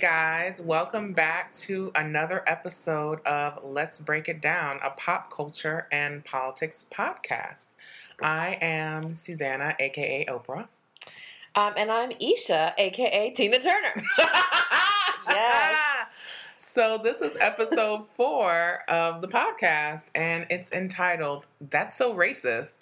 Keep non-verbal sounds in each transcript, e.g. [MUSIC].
Hey guys, welcome back to another episode of Let's Break It Down, a pop culture and politics podcast. I am Susanna, aka Oprah. Um, and I'm Isha, aka Tina Turner. [LAUGHS] Yes. So, this is episode [LAUGHS] four of the podcast, and it's entitled That's So Racist,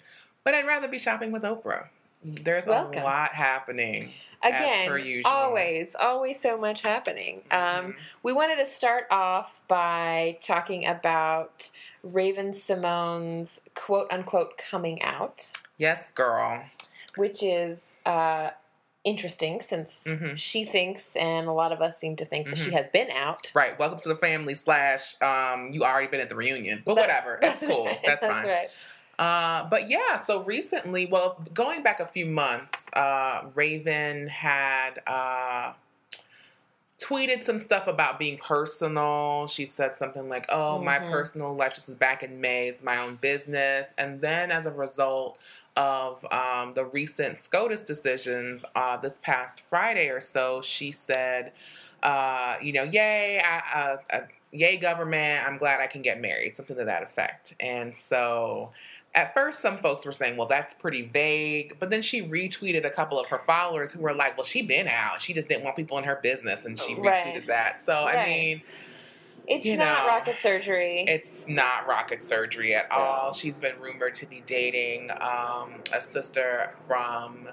but I'd rather be shopping with Oprah. There's Welcome. a lot happening. Again, per usual. always, always so much happening. Um, Mhm. we wanted to start off by talking about Raven-Symoné's quote unquote coming out, Yes, girl. which is uh, interesting since Mhm. she thinks, and a lot of us seem to think, that she Mhm. has been out. Right. Welcome to the family. Slash, um, you already been at the reunion, but [LAUGHS] That- whatever. That's cool. right, That's fine. right. Uh, but yeah, so recently, well, going back a few months, uh, Raven had uh, tweeted some stuff about being personal. She said something like, "Oh, my Mhm. personal life. This is back in May. It's my own business." And then, as a result of um, the recent SCOTUS decisions uh, this past Friday or so, she said, uh, "You know, yay, I, uh, uh, yay, government. I'm glad I can get married." Something to that effect. And so at first some folks were saying well that's pretty vague but then she retweeted a couple of her followers who were like well she been out. She just didn't want people in her business and she retweeted Right. that. So i mean It's not know, rocket surgery. it's not rocket surgery at So- all. She's been rumored to be dating um, a sister from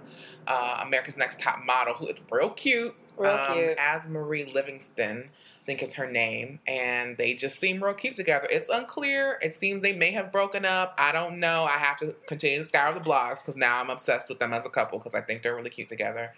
uh, america's next top model who is real cute Real um, AzMarie Livingston think it's her name, and they just seem real cute together. It's unclear. It seems they may have broken up. I don't know. I have to continue to scour the blogs because now I'm obsessed with them as a couple because I think they're really cute together.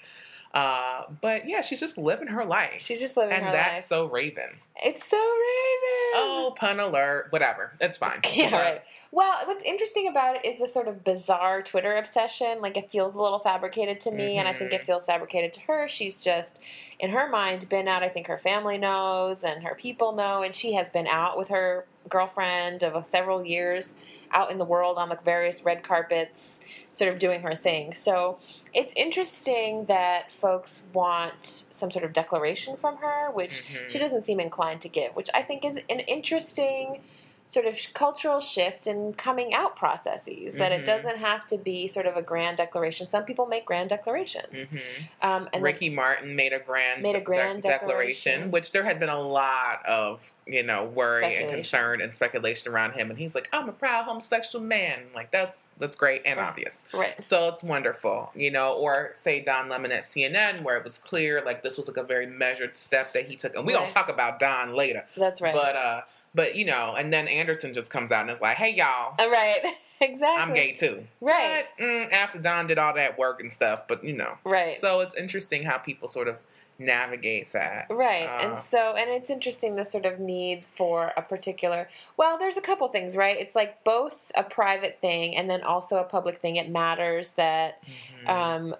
Uh, but yeah, she's just living her life, She's just living and her that's so Raven. It's so Raven. Oh, pun alert! Whatever, it's fine. [LAUGHS] Yeah, right. Well, what's interesting about it is the sort of bizarre Twitter obsession. Like, it feels a little fabricated to me, and I think it feels fabricated to her. She's just, in her mind, been out. I think her family knows, and her people know, and she has been out with her girlfriend of several years, out in the world on the various red carpets, sort of doing her thing. So it's interesting that folks want some sort of declaration from her, which Mhm. she doesn't seem inclined to give, which I think is an interesting sort of cultural shift in coming out processes. That Mhm. it doesn't have to be sort of a grand declaration. Some people make grand declarations. Mhm. Um, and Ricky Martin made a grand, Made a de- grand declaration, declaration. which there had been a lot of you know worry and concern and speculation around him, and he's like, "I'm a proud homosexual man." Like that's that's great and Right. obvious. right. So it's wonderful, you know. Or say Don Lemon at CNN, where it was clear like this was like a very measured step that he took, and we Right. talk about Don later. That's right. But uh, but you know, and then Anderson just comes out and is like, "Hey y'all, Uh, right. [LAUGHS] exactly. I'm gay too." Right. But, mm, after Don did all that work and stuff, but you know. Right. So it's interesting how people sort of navigate that. Right. Uh, and so, and it's interesting the sort of need for a particular, well, there's a couple things, right? It's like both a private thing and then also a public thing. It matters that Mhm. um,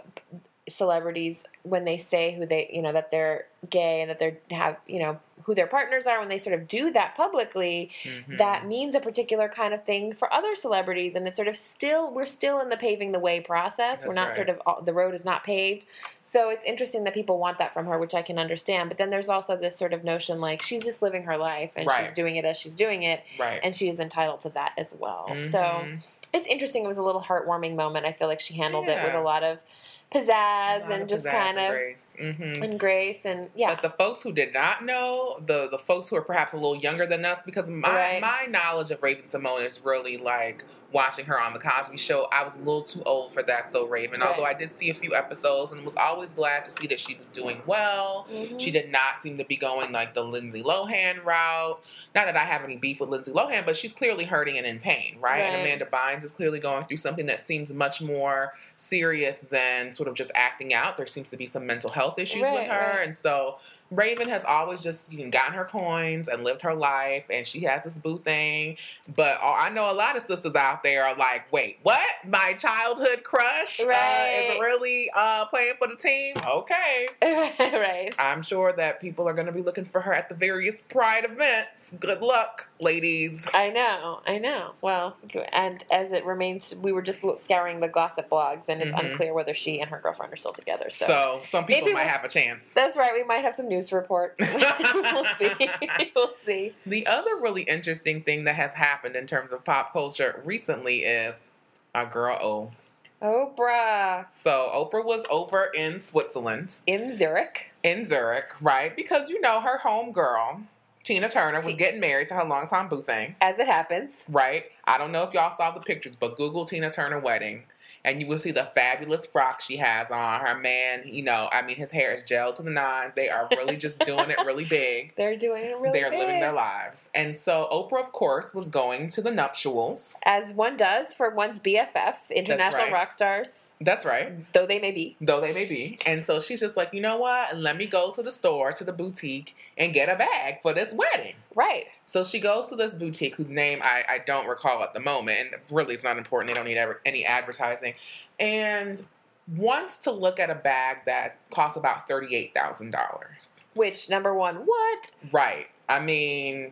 celebrities, when they say who they, you know, that they're gay and that they're have, you know, who their partners are, when they sort of do that publicly, Mhm. that means a particular kind of thing for other celebrities and it's sort of still we're still in the paving the way process we're not right. sort of uh, the road is not paved so it's interesting that people want that from her which i can understand but then there's also this sort of notion like she's just living her life and she's doing it as she's doing it right. and she is entitled to that as well so Mhm. it's interesting it was a little heartwarming moment i feel like she handled it with a lot of pizzazz and just pizzazz kind and of grace. Mhm. and grace and yeah But the folks who did not know, the the folks who are perhaps a little younger than us, because my Right. my knowledge of Raven-Symoné is really like watching her on the Cosby Show. I was a little too old for that, so Raven. Right. Although I did see a few episodes and was always glad to see that she was doing well. Mhm. She did not seem to be going like the Lindsay Lohan route. Not that I have any beef with Lindsay Lohan, but she's clearly hurting and in pain, right? And Amanda Bynes is clearly going through something that seems much more serious than sort of just acting out. There seems to be some mental health issues with her. right. And so Raven has always just you know, gotten her coins and lived her life, and she has this boo thing. But uh, I know a lot of sisters out there are like, "Wait, what? My childhood crush uh, is really uh, playing for the team? Okay, [LAUGHS] right I'm sure that people are going to be looking for her at the various Pride events. Good luck, ladies. I know, I know. Well, and as it remains, we were just scouring the gossip blogs, and it's Mhm. unclear whether she and her girlfriend are still together. So, So, some people Maybe might we'll- have a chance. that's right. We might have some news news report. [LAUGHS] we'll see. [LAUGHS] we'll see. The other really interesting thing that has happened in terms of pop culture recently is our girl O. Oprah So Oprah was over in Switzerland, in Zurich. in Zurich, right? Because you know her home girl, Tina Turner, was getting married to her longtime boo thing, As it happens. right? I don't know if y'all saw the pictures, but Google Tina Turner wedding. And you will see the fabulous frock she has on. Her man, you know, I mean, his hair is gel to the nines. They are really just [LAUGHS] doing it really big. They're doing it really They're living their lives. And so Oprah, of course, was going to the nuptials. As one does for one's BFF, international right. rock stars, That's right. though they may be. Though they may be. And so she's just like, you know what? Let me go to the store, to the boutique, and get a bag for this wedding. Right. So she goes to this boutique whose name I, I don't recall at the moment. And really, it's not important. They don't need ever, any advertising. And wants to look at a bag that costs about $38,000. Which, number one, what? Right. I mean,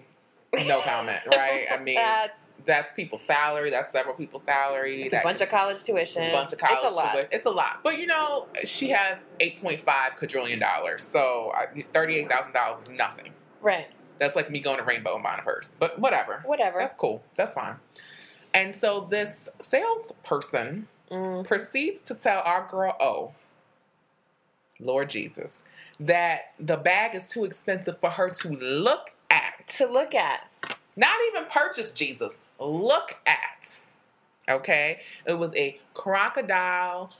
no comment, [LAUGHS] right? I mean, That's that's people's salary. That's several people's salary. it's a that bunch of college tuition. a bunch of college It's a lot. tuition. It's a lot. But you know, she has eight point five quadrillion dollars. So uh, thousand dollars is nothing. Right. That's like me going to Rainbow and buying a purse. But whatever. Whatever. That's cool. That's fine. And so this salesperson Mm. proceeds to tell our girl O, Lord Jesus, that the bag is too expensive for her to look at. To look at. Not even purchase Jesus. Look at. Okay? It was a crocodile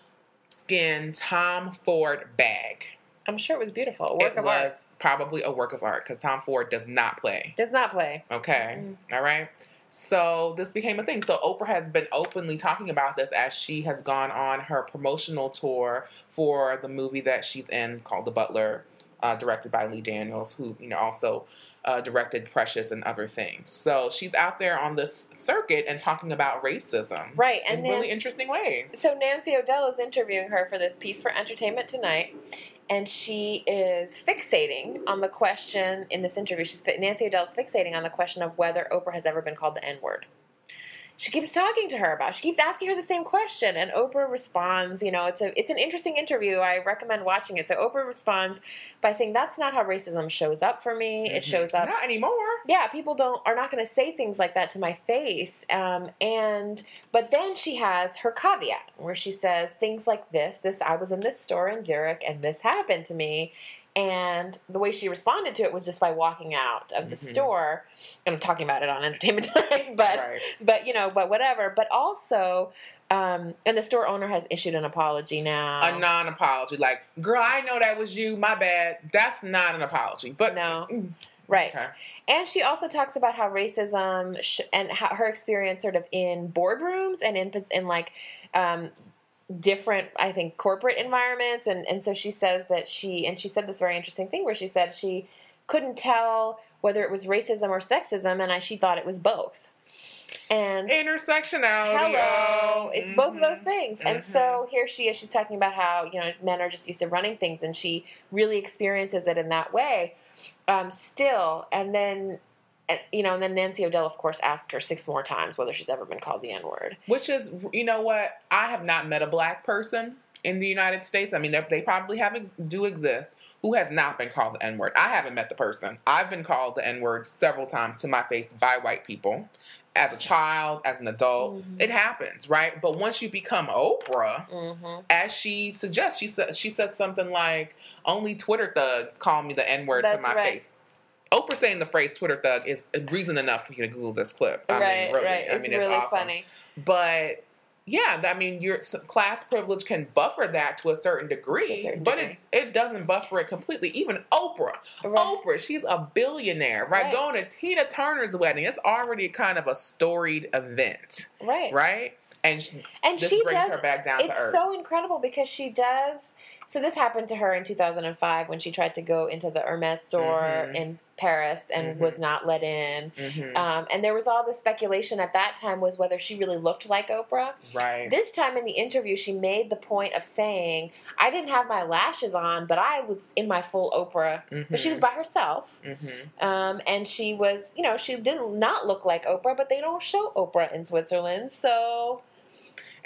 skin Tom Ford bag. I'm sure it was beautiful. A work it of was art. probably a work of art because Tom Ford does not play. Does not play. Okay. Mm. All right. So this became a thing. So Oprah has been openly talking about this as she has gone on her promotional tour for the movie that she's in called The Butler, uh, directed by Lee Daniels, who you know also uh, directed Precious and other things. So she's out there on this circuit and talking about racism Right. in And really interesting ways. so Nancy O'Dell is interviewing her for this piece for Entertainment Tonight. And she is fixating on the question in this interview. She's Nancy is fixating on the question of whether Oprah has ever been called the N word. She keeps talking to her about. She keeps asking her the same question, and Oprah responds. You know, it's a it's an interesting interview. I recommend watching it. So Oprah responds by saying, "That's not how racism shows up for me. It Mhm. shows up not anymore. yeah people don't are not going to say things like that to my face um, and but then she has her caveat where she says things like this this i was in this store in zurich and this happened to me and the way she responded to it was just by walking out of the Mhm. store and i'm talking about it on [LAUGHS] entertainment time but right. but you know but whatever but also um, and the store owner has issued an apology now A non-apology, like, girl, I know that was you. My bad. That's not an apology. But no Mm, right okay. And she also talks about how racism sh- and how her experience sort of in boardrooms and in in like um, different, I think, corporate environments. And and so she says that she and she said this very interesting thing where she said she couldn't tell whether it was racism or sexism, and I, she thought it was both. And intersectionality. hello, oh, it's both of those mhm. things. And so here she is. She's talking about how you know men are just used to running things, and she really experiences it in that way. Um, still, and then. And, you know, and then Nancy O'Dell, of course, asked her six more times whether she's ever been called the N word. Which is, you know what? I have not met a black person in the United States. I mean, they- probably have ex- do exist who has not been called the N word. I haven't met the person. I've been called the N word several times to my face by white people. As a child, as an adult, Mhm. it happens, right? But once you become Oprah, Mm-hmm. as she suggests, she said she said something like, "Only Twitter thugs call me the N word to my right. face." Oprah saying the phrase "Twitter thug" is reason enough for you to Google this clip. I right, mean, really. right. I It's mean, really awesome. funny. But yeah, I mean, your class privilege can buffer that to a certain degree, a certain but degree. it, it doesn't buffer it completely. Even Oprah, Right. Oprah, she's a billionaire, right? Right. Going to Tina Turner's wedding, it's already kind of a storied event, Right. right? And she, And she brings does her back down to it's so incredible because she does. So this happened to her in 2005 when she tried to go into the Hermes store Mhm. in Paris and Mhm. was not let in. Mhm. Um, and there was all this speculation at that time was whether she really looked like Oprah. right. This time in the interview, she made the point of saying, "I didn't have my lashes on, but I was in my full Oprah." But she was by herself, hmm um, and she was, you know, she didn't not look like Oprah, but they don't show Oprah in Switzerland, so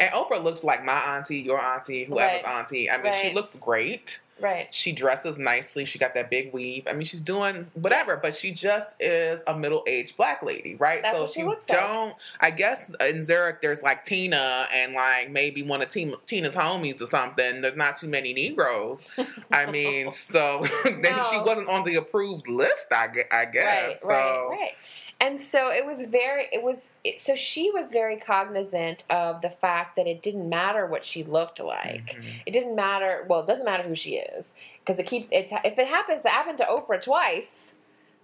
And Oprah looks like my auntie, your auntie, whoever's Right. auntie. I mean, she looks great. Right. She dresses nicely. She got that big weave. I mean, she's doing whatever, but she just is a middle aged black lady, right? That's so what she you looks like. don't, I guess in Zurich there's like Tina and like maybe one of Tina, Tina's homies or something. There's not too many Negroes. [LAUGHS] I mean, so [LAUGHS] then she wasn't on the approved list. I, I guess. Right, so, right, right. And so it was very, it was, it, so she was very cognizant of the fact that it didn't matter what she looked like. Mhm. It didn't matter, well, it doesn't matter who she is. Because it keeps, it's, if it happens to happen to Oprah twice,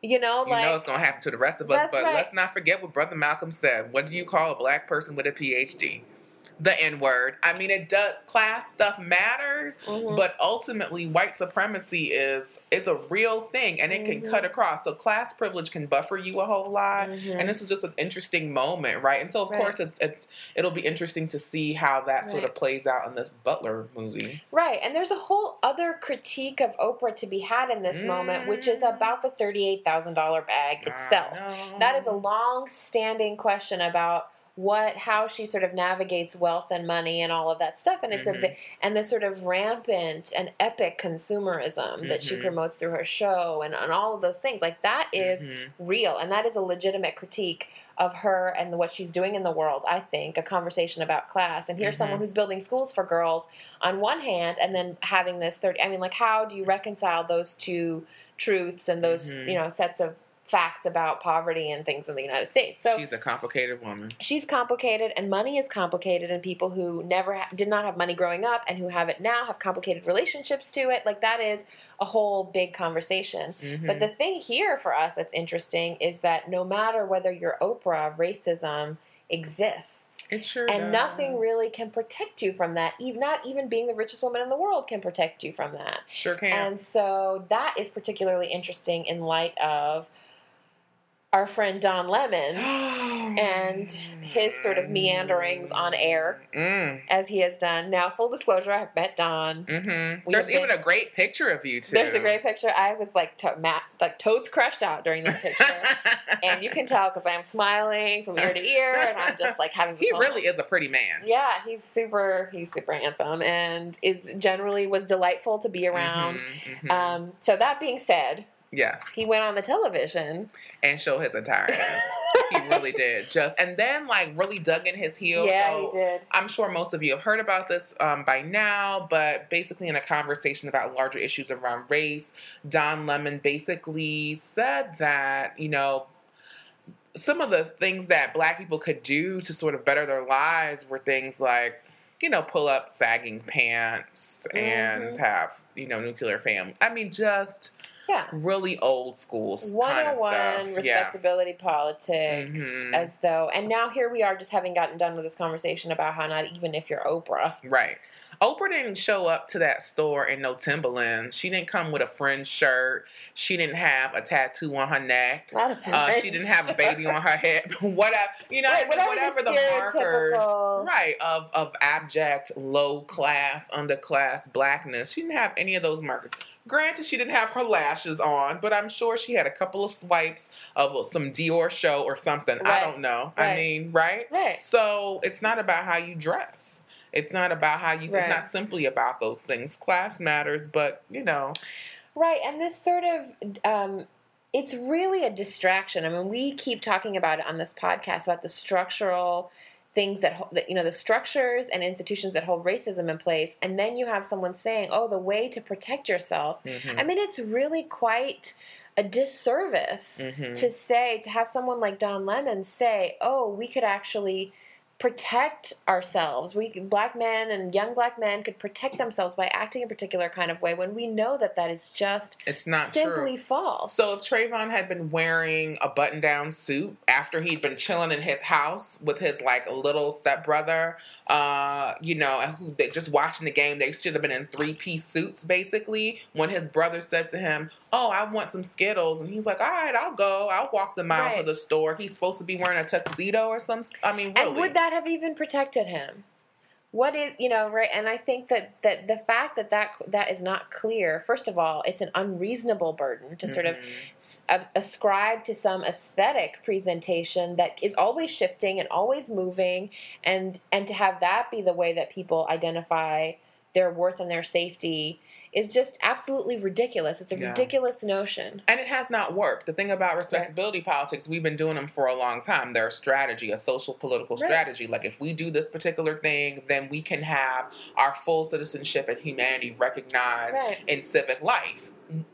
you know, You like, know it's gonna happen to the rest of us, but right. let's not forget what Brother Malcolm said. What do you call a black person with a PhD? The N word. I mean, it does. Class stuff matters, Mhm. but ultimately, white supremacy is is a real thing, and it can Mhm. cut across. So, class privilege can buffer you a whole lot. Mhm. And this is just an interesting moment, right? And so, of Right. course, it's it's it'll be interesting to see how that sort of plays out in this Butler movie. Right, and there's a whole other critique of Oprah to be had in this moment, which is Mm. about the thirty-eight thousand dollar bag itself. That is a long-standing question about what, how she sort of navigates wealth and money and all of that stuff, and it's a Mhm. vi- and the sort of rampant and epic consumerism that she Mhm. promotes through her show and, and all of those things. Like that is Mhm. real, and that is a legitimate critique of her and what she's doing in the world. I think a conversation about class, and here's Mhm. someone who's building schools for girls on one hand, and then having this third. I mean, like, how do you reconcile those two truths and those Mhm. you know sets of facts about poverty and things in the United States? So she's a complicated woman. she's complicated and money is complicated and people who never ha- did not have money growing up and who have it now have complicated relationships to it like that is a whole big conversation Mhm. but the thing here for us that's interesting is that no matter whether you're oprah racism exists it sure and nothing really can protect you from that even not even being the richest woman in the world can protect you from that sure can. and so that is particularly interesting in light of our friend don lemon [GASPS] and his sort of meanderings on air Mm, as he has done. Now, full disclosure, I've met Don. hmm We There's even been- a great picture of you too. There's a great picture. I was like, to- ma- like toads crushed out during that picture. [LAUGHS] and you can tell because I'm smiling from ear to ear, and I'm just like having. He moment. really is a pretty man. Yeah, he's super. He's super handsome, and is generally was delightful to be around. Mhm, mhm. Um, so that being said, yes, he went on the television. and show his entire ass. [LAUGHS] he really did. Just and then like really dug in his heels. yeah, so he did. I'm sure most of you have heard about this um, by now, but basically, in a conversation about larger issues around race, Don Lemon basically said that, you know, some of the things that black people could do to sort of better their lives were things like, you know, pull up sagging pants and Mhm. have, you know, nuclear family. I mean, just Yeah. really old school kind of 101 stuff. respectability politics Mhm. as though and now here we are just having gotten done with this conversation about how not even if you're oprah right. Oprah didn't show up to that store in no Timberlands. She didn't come with a fringe shirt. She didn't have a tattoo on her neck. Uh, she didn't have a baby on her head. [LAUGHS] whatever you know, Right, whatever, whatever the the markers, right, of of abject, low class, underclass blackness. She didn't have any of those markers. Granted, she didn't have her lashes on, but I'm sure she had a couple of swipes of some Diorshow or something. I don't know. right. I mean, right? right So it's not about how you dress. It's not about how you. Right. It's not simply about those things. Class matters, but you know, right and this sort of um it's really a distraction i mean we keep talking about it on this podcast about the structural things that, that you know the structures and institutions that hold racism in place and then you have someone saying oh the way to protect yourself mhm, I mean, it's really quite a disservice mhm. to say, to have someone like Don Lemon say, oh, we could actually protect ourselves. We black men and young black men could protect themselves by acting a particular kind of way when we know that that is just it's not simply true. false. So if Trayvon had been wearing a button-down suit after he'd been chilling in his house with his like little stepbrother, uh, you know, who they just watching the game, they should have been in three-piece suits basically. When his brother said to him, "Oh, I want some Skittles," and he's like, "All right, I'll go. I'll walk the miles to the store." He's supposed to be wearing a tuxedo or some. I mean, really. and would that have even protected him? what is you know right and i think that that the fact that that that is not clear first of all it's an unreasonable burden to sort of Mhm. ascribe to some aesthetic presentation that is always shifting and always moving and and to have that be the way that people identify their worth and their safety is just absolutely ridiculous it's a Yeah. ridiculous notion And it has not worked. The thing about respectability politics, we've been doing them for a long time. They're a strategy, a social political Right. strategy. Like if we do this particular thing, then we can have our full citizenship and humanity recognized right in civic life.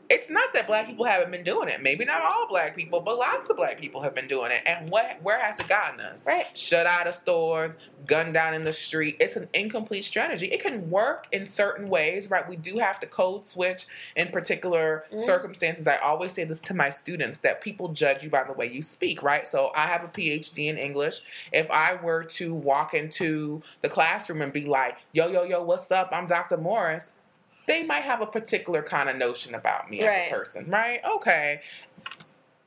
It's not that black people haven't been doing it. Maybe not all black people, but lots of black people have been doing it. And what where has it gotten us? right Shut out of stores, gunned down in the street. It's an incomplete strategy. It can work in certain ways, right? We do have to code switch in particular Mhm. circumstances. I always say this to my students that people judge you by the way you speak, right? So I have a PhD in English. If I were to walk into the classroom and be like, yo, yo, yo, what's up? I'm Dr. Morris they might have a particular kind of notion about me Right. as a person, right? Okay.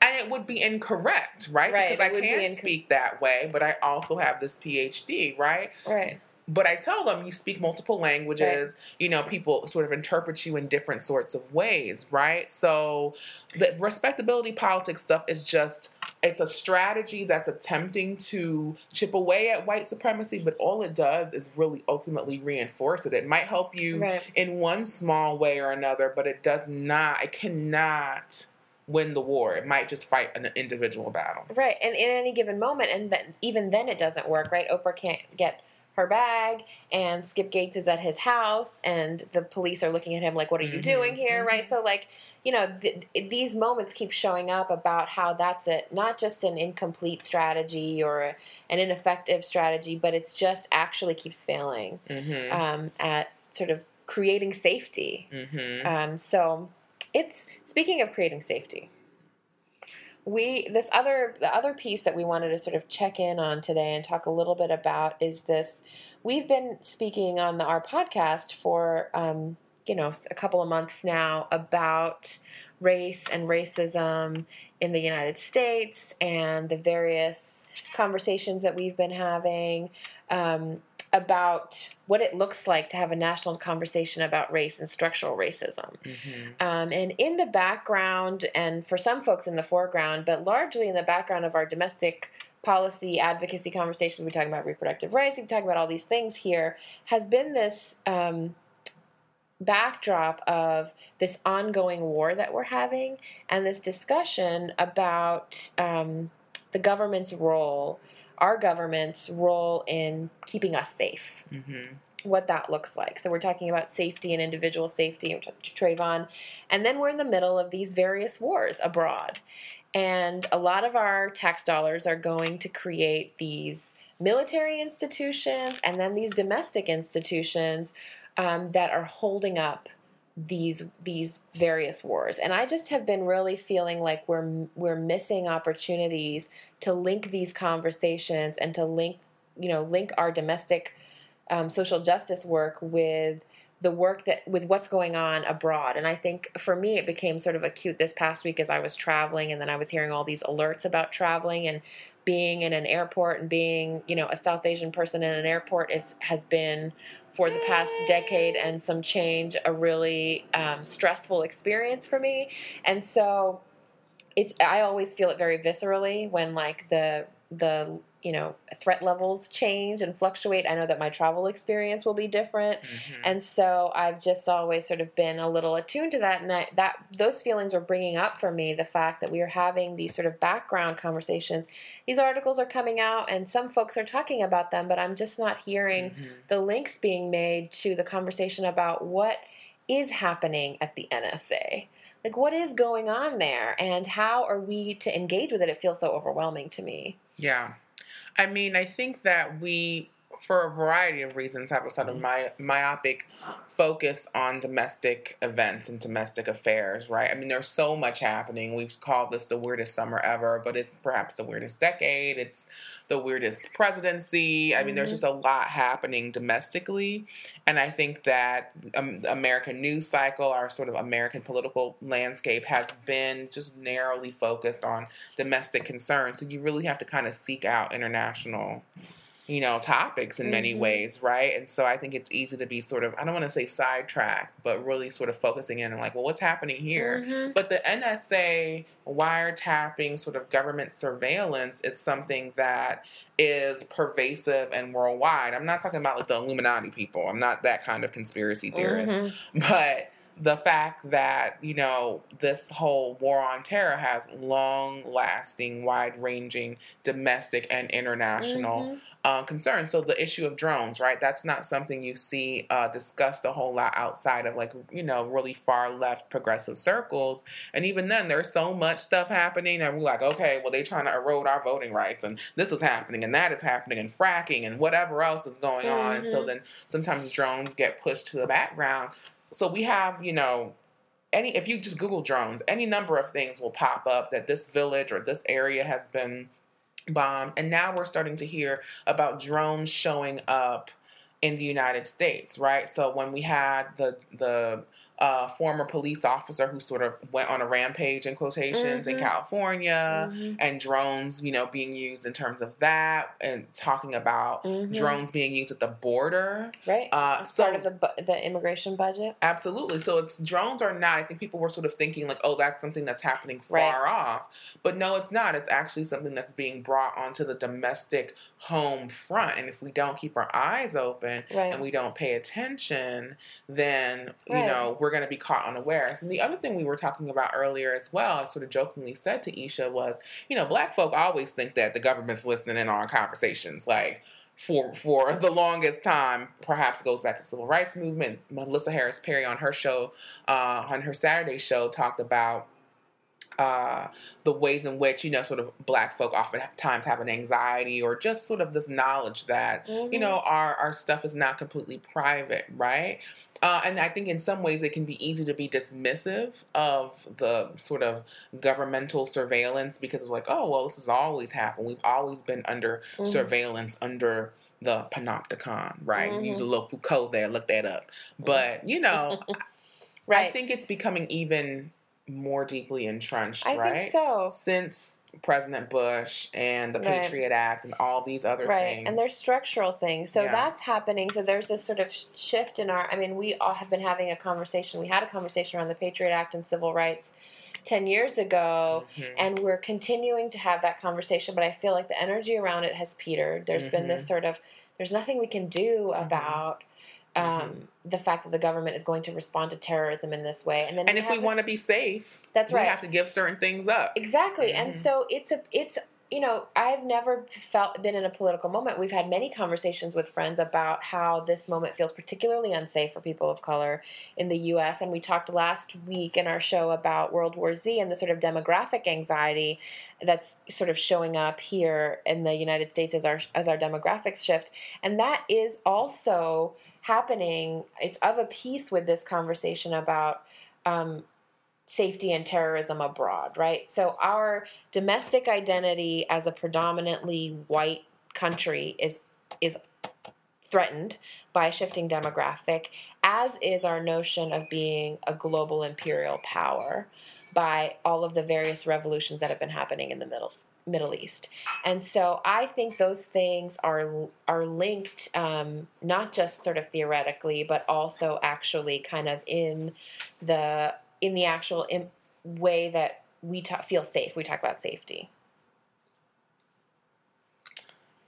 And it would be incorrect, right? Right, Because I it would be can inco- speak that way, but I also have this PhD, right? right But I tell them you speak multiple languages, you know, people sort of interpret you in different sorts of ways, right? So the respectability politics stuff is just it's a strategy that's attempting to chip away at white supremacy, but all it does is really ultimately reinforce it. It might help you right in one small way or another, but it does not, it cannot win the war. It might just fight an individual battle. Right, and in any given moment, and then even then it doesn't work, right? Oprah can't get her bag, and Skip Gates is at his house, and the police are looking at him like, "What are you Mhm, doing here?" mhm. Right? So, like, you know, th- these moments keep showing up about how that's it, not just an incomplete strategy or a, an ineffective strategy, but it's just actually keeps failing Mm-hmm. um, at sort of creating safety. mm-hmm. Um, so it's speaking of creating safety. We this other the other piece that we wanted to sort of check in on today and talk a little bit about is this. We've been speaking on the, our podcast for um, you know a couple of months now about race and racism in the United States and the various conversations that we've been having. Um, about what it looks like to have a national conversation about race and structural racism. Mm-hmm. Um, and in the background, and for some folks in the foreground, but largely in the background of our domestic policy advocacy conversations, we're talking about reproductive rights, we're talking about all these things here, has been this um, backdrop of this ongoing war that we're having and this discussion about um, the government's role, our government's role in keeping us safe Mm-hmm. what that looks like. So we're talking about safety and individual safety, which Trayvon, and then we're in the middle of these various wars abroad, and a lot of our tax dollars are going to create these military institutions and then these domestic institutions um, that are holding up these these various wars. And i just have been really feeling like we're we're missing opportunities to link these conversations and to link you know link our domestic um, social justice work with the work that with what's going on abroad. And i think for me it became sort of acute this past week as i was traveling and then i was hearing all these alerts about traveling and being in an airport and being you know a south asian person in an airport is has been for the past decade and some change a really um, stressful experience for me. And so it's i always feel it very viscerally when like the the you know threat levels change and fluctuate. I know that my travel experience will be different. Mm-hmm. and so i've just always sort of been a little attuned to that. And I, that those feelings were bringing up for me the fact that we are having these sort of background conversations. These articles are coming out and some folks are talking about them but i'm just not hearing Mhm. the links being made to the conversation about what is happening at the nsa like what is going on there? And how are we to engage with it? It feels so overwhelming to me. Yeah. I mean, I think that we, for a variety of reasons, have a sort of my, myopic focus on domestic events and domestic affairs, right? I mean, there's so much happening. We've called this the weirdest summer ever, but it's perhaps the weirdest decade. It's the weirdest presidency. I mean, there's Mhm. just a lot happening domestically. And I think that um, American news cycle, our sort of American political landscape, has been just narrowly focused on domestic concerns. So you really have to kind of seek out international you know, topics in many Mhm. ways, right? And so I think it's easy to be sort of, I don't want to say sidetracked, but really sort of focusing in on like, well, what's happening here? Mhm. But the NSA wiretapping sort of government surveillance is something that is pervasive and worldwide. I'm not talking about like the Illuminati people. I'm not that kind of conspiracy theorist. Mhm. But the fact that, you know, this whole war on terror has long lasting, wide ranging domestic and international Mhm. uh, concerns. So the issue of drones, right? That's not something you see uh, discussed a whole lot outside of like, you know, really far left progressive circles. And even then, there's so much stuff happening, and we're like, okay, well, they're trying to erode our voting rights, and this is happening, and that is happening, and fracking, and whatever else is going on. And so then sometimes drones get pushed to the background. So we have, you know, any if you just Google drones, any number of things will pop up that this village or this area has been bombed, and now we're starting to hear about drones showing up in the United States, right? So when we had the the uh, former police officer who sort of went on a rampage in quotations in Mhm. California, Mhm. and drones, you know, being used in terms of that, and talking about Mhm. drones being used at the border. Right. Uh, so part of the bu- the immigration budget. Absolutely. So it's drones are not. I think people were sort of thinking like, oh, that's something that's happening far Right. off, but no, it's not. It's actually something that's being brought onto the domestic home front. And if we don't keep our eyes open Right. and we don't pay attention, then you know we're going to be caught unawares. And the other thing we were talking about earlier as well, I sort of jokingly said to Isha was, you know, black folk always think that the government's listening in on our conversations, like for for [LAUGHS] the longest time, perhaps goes back to the civil rights movement. Melissa Harris Perry on her show, uh, on her Saturday show, talked about uh, the ways in which you know sort of black folk oftentimes have an anxiety or just sort of this knowledge that you Mhm. know our our stuff is not completely private, right? Uh, and I think in some ways it can be easy to be dismissive of the sort of governmental surveillance because it's like, oh well, this has always happened. We've always been under Mhm. surveillance under the panopticon, right? Mhm. Use a little Foucault there, look that up. But you know, [LAUGHS] right. I think it's becoming even more deeply entrenched, I right? think so. Since President Bush and the Right. Patriot Act and all these other right things. and there's structural things so Yeah. that's happening so there's this sort of shift in our i mean we all have been having a conversation we had a conversation around the patriot act and civil rights 10 years ago Mhm. and we're continuing to have that conversation but i feel like the energy around it has petered There's been this sort of there's nothing we can do Mhm. about um, the fact that the government is going to respond to terrorism in this way and then and if we this- want to be safe, that's right, we have to give certain things up. Exactly. And Mhm. so it's a it's you know, I've never felt been in a political moment. We've had many conversations with friends about how this moment feels particularly unsafe for people of color in the US and we talked last week in our show about World War Z and the sort of demographic anxiety that's sort of showing up here in the United States as our as our demographics shift. And that is also happening. It's of a piece with this conversation about um, safety and terrorism abroad, right? So our domestic identity as a predominantly white country is is threatened by a shifting demographic, as is our notion of being a global imperial power by all of the various revolutions that have been happening in the Middle Middle East. And so I think those things are are linked um, not just sort of theoretically, but also actually kind of in the in the actual in, way that we ta- feel safe. We talk about safety.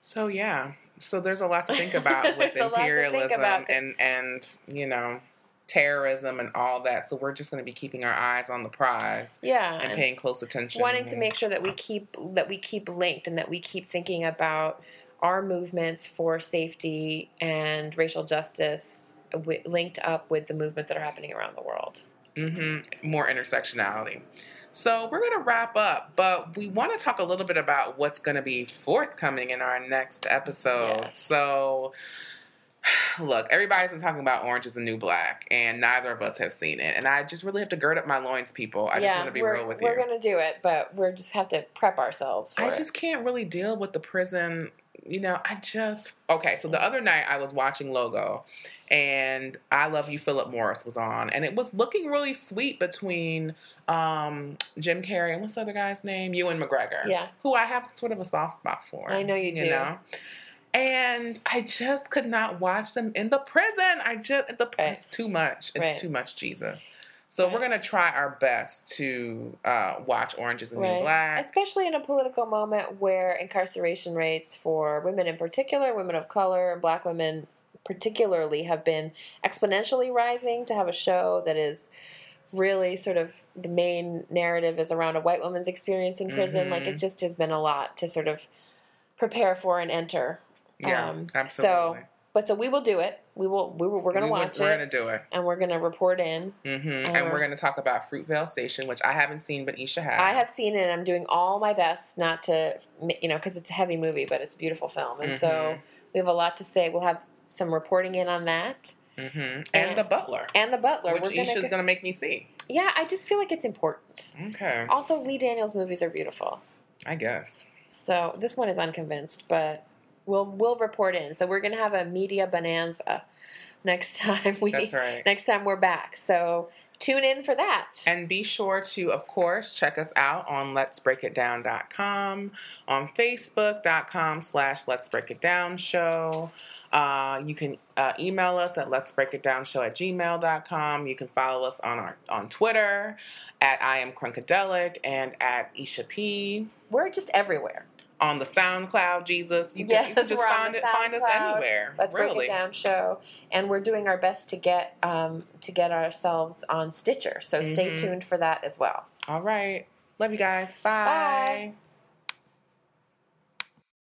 So yeah, so there's a lot to think about [LAUGHS] with There's a lot to think imperialism about. and and you know terrorism and all that. So we're just going to be keeping our eyes on the prize Yeah, and and paying close attention. wanting to make sure that we keep that we keep linked and that we keep thinking about our movements for safety and racial justice linked up with the movements that are happening around the world. Hmm more intersectionality. So we're going to wrap up, but we want to talk a little bit about what's going to be forthcoming in our next episode. Yes. So. Look, everybody's been talking about Orange is the New Black, and neither of us have seen it. And I just really have to gird up my loins, people. I just want to be real with you. We're gonna do it, but we're just have to prep ourselves for I it. just can't really deal with the prison. You know, I just okay. So the other night I was watching Logo, and I Love You, Philip Morris was on, and it was looking really sweet between um, Jim Carrey and what's the other guy's name, Ewan McGregor, Yeah. who I have sort of a soft spot for. I know you do. know, and I just could not watch them in the prison. I just the Right. it's too much. It's Right. too much, Jesus. So we're gonna try our best to uh, watch Orange is the New Black. Especially in a political moment where incarceration rates for women in particular, women of color, and black women particularly, have been exponentially rising. To have a show that is really sort of the main narrative is around a white woman's experience in prison, like Mhm. it just has been a lot to sort of prepare for and enter. Yeah, Um, absolutely. But so we will do it. We will. We will we're going to We watch We're it, gonna do it. and we're going to report in. hmm Uh, and we're gonna talk about Fruitvale Station, which I haven't seen, but Isha has. I have seen it. and I'm doing all my best not to, you know, because it's a heavy movie, but it's a beautiful film, and so Mhm. we have a lot to say. We'll have some reporting in on that, hmm And, And- the Butler, and the Butler. which we're Isha's gonna make me see. yeah, I just feel like it's important. Okay, Also, Lee Daniels movies are beautiful, I guess. so this one is unconvinced, but we'll we'll report in. So we're gonna have a media bonanza next [LAUGHS] time we That's right. next time we're back. So tune in for that. And be sure to, of course, check us out on letsbreakitdown.com, on facebook.com slash let's break it down show. Uh, you can uh, email us at let's break it down show at gmail.com. You can follow us on our on Twitter at I am Crunkadelic and at Isha P. We're just everywhere. On the SoundCloud, Jesus. You can, you can just find it find us anywhere. Let's really. break it down show, and we're doing our best to get um, to get ourselves on Stitcher. So stay Mhm. tuned for that as well. All right. Love you guys. Bye. Bye.